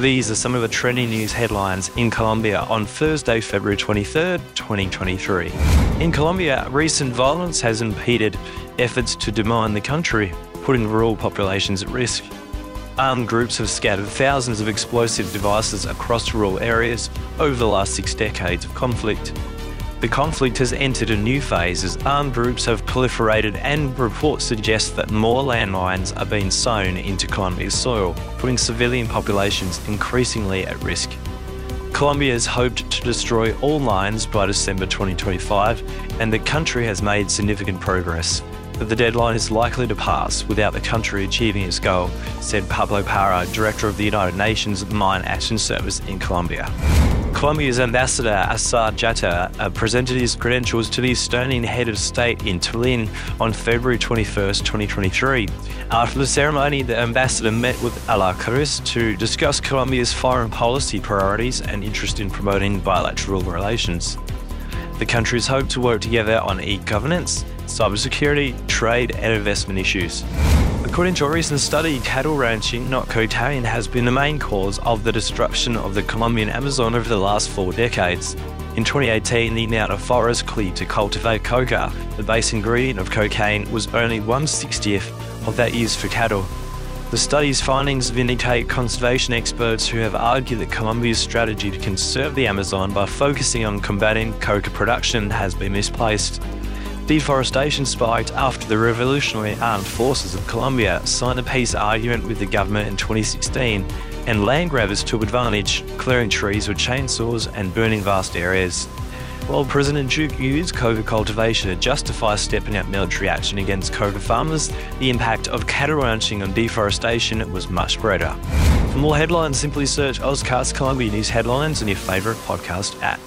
These are some of the trending news headlines in Colombia on Thursday, February 23rd, 2023. In Colombia, recent violence has impeded efforts to demine the country, putting rural populations at risk. Armed groups have scattered thousands of explosive devices across rural areas over the last six decades of conflict. The conflict has entered a new phase as armed groups have proliferated, and reports suggest that more landmines are being sown into Colombia's soil, putting civilian populations increasingly at risk. Colombia has hoped to destroy all lines by December 2025, and the country has made significant progress. But the deadline is likely to pass without the country achieving its goal, said Pablo Parra, director of the United Nations Mine Action Service in Colombia. Colombia's ambassador Assad Jater uh, presented his credentials to the Estonian head of state in Tallinn on February 21, 2023. After the ceremony, the ambassador met with Alar Karis to discuss Colombia's foreign policy priorities and interest in promoting bilateral relations. The countries hope to work together on e-governance, cybersecurity, trade, and investment issues. According to a recent study, cattle ranching, not cocaine, has been the main cause of the destruction of the Colombian Amazon over the last four decades. In 2018, the amount of forest cleared to cultivate coca, the base ingredient of cocaine, was only 160th of that used for cattle. The study's findings vindicate conservation experts who have argued that Colombia's strategy to conserve the Amazon by focusing on combating coca production has been misplaced. Deforestation spiked after the Revolutionary Armed Forces of Colombia signed a peace argument with the government in 2016, and land grabbers took advantage, clearing trees with chainsaws and burning vast areas. While President Duque used cultivation to justify stepping up military action against coca farmers, the impact of cattle ranching on deforestation was much greater. For more headlines, simply search Ozcast Colombia News headlines on your favourite podcast app.